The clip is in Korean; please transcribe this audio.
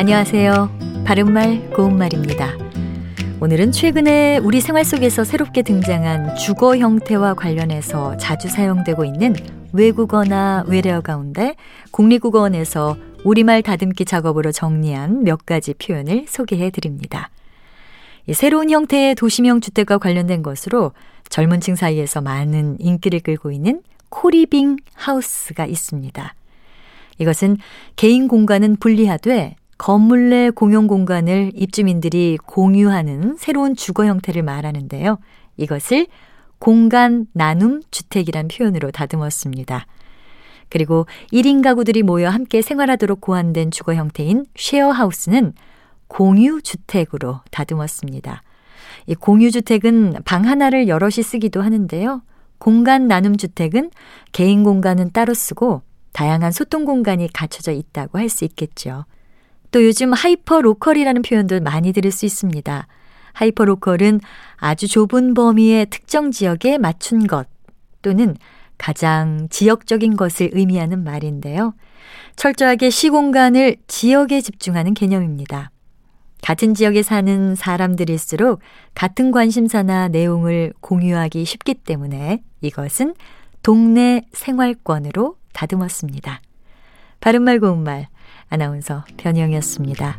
안녕하세요. 바른말 고운말입니다. 오늘은 최근에 우리 생활 속에서 새롭게 등장한 주거 형태와 관련해서 자주 사용되고 있는 외국어나 외래어 가운데 국립국어원에서 우리말 다듬기 작업으로 정리한 몇 가지 표현을 소개해 드립니다. 새로운 형태의 도시명 주택과 관련된 것으로 젊은 층 사이에서 많은 인기를 끌고 있는 코리빙 하우스가 있습니다. 이것은 개인 공간은 분리하되 건물 내 공용 공간을 입주민들이 공유하는 새로운 주거 형태를 말하는데요. 이것을 공간 나눔 주택이란 표현으로 다듬었습니다. 그리고 1인 가구들이 모여 함께 생활하도록 고안된 주거 형태인 쉐어하우스는 공유 주택으로 다듬었습니다. 이 공유 주택은 방 하나를 여럿이 쓰기도 하는데요. 공간 나눔 주택은 개인 공간은 따로 쓰고 다양한 소통 공간이 갖춰져 있다고 할 수 있겠죠. 또 요즘 hyper local이라는 표현도 많이 들을 수 있습니다. hyper local은 아주 좁은 범위의 특정 지역에 맞춘 것 또는 가장 지역적인 것을 의미하는 말인데요. 철저하게 시공간을 지역에 집중하는 개념입니다. 같은 지역에 사는 사람들일수록 같은 관심사나 내용을 공유하기 쉽기 때문에 이것은 동네 생활권으로 다듬었습니다. 바른말 고운말 아나운서 변희영이었습니다.